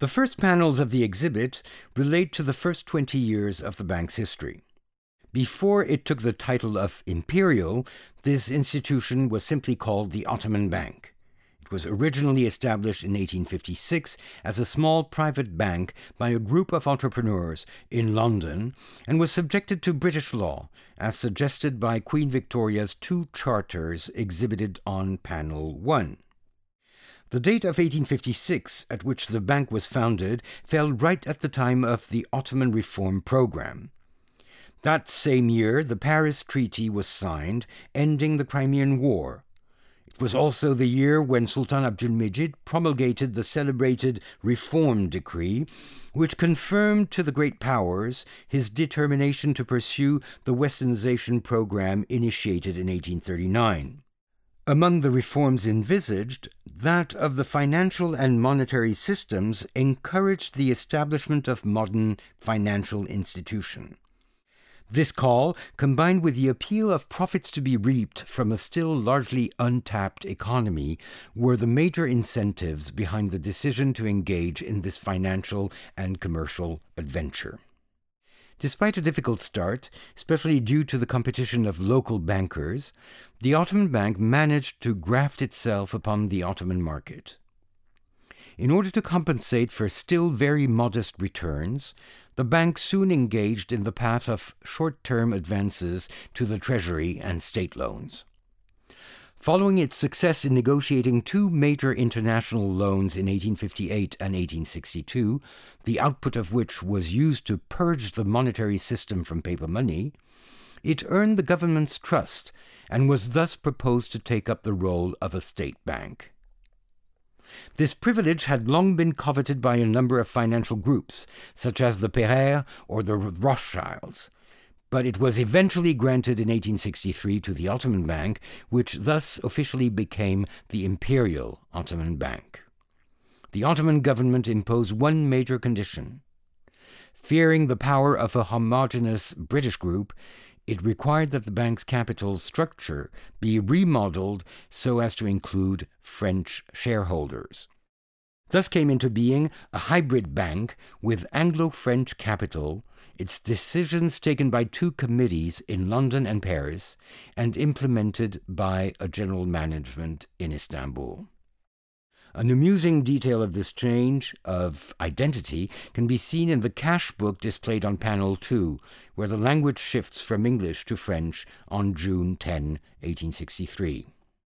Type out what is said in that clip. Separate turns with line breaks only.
The first panels of the exhibit relate to the first 20 years of the bank's history. Before it took the title of Imperial, this institution was simply called the Ottoman Bank. It was originally established in 1856 as a small private bank by a group of entrepreneurs in London and was subjected to British law, as suggested by Queen Victoria's two charters exhibited on panel 1. The date of 1856, at which the bank was founded, fell right at the time of the Ottoman reform program. That same year, the Paris Treaty was signed, ending the Crimean War. It was also the year when Sultan Abdulmejid promulgated the celebrated Reform Decree, which confirmed to the great powers his determination to pursue the westernization program initiated in 1839. Among the reforms envisaged, that of the financial and monetary systems encouraged the establishment of modern financial institution. This call, combined with the appeal of profits to be reaped from a still largely untapped economy, were the major incentives behind the decision to engage in this financial and commercial adventure. Despite a difficult start, especially due to the competition of local bankers, the Ottoman Bank managed to graft itself upon the Ottoman market. In order to compensate for still very modest returns, the bank soon engaged in the path of short term advances to the Treasury and state loans. Following its success in negotiating two major international loans in 1858 and 1862, the output of which was used to purge the monetary system from paper money, it earned the government's trust and was thus proposed to take up the role of a state bank. This privilege had long been coveted by a number of financial groups, such as the Pereire or the Rothschilds, but it was eventually granted in 1863 to the Ottoman Bank, which thus officially became the Imperial Ottoman Bank. The Ottoman government imposed one major condition. Fearing the power of a homogeneous British group, it required that the bank's capital structure be remodeled so as to include French shareholders. Thus came into being a hybrid bank with Anglo French capital its decisions taken by two committees in London and Paris and implemented by a general management in Istanbul. An amusing detail of this change of identity can be seen in the cash book displayed on panel 2, where the language shifts from English to French on June 10, 1863.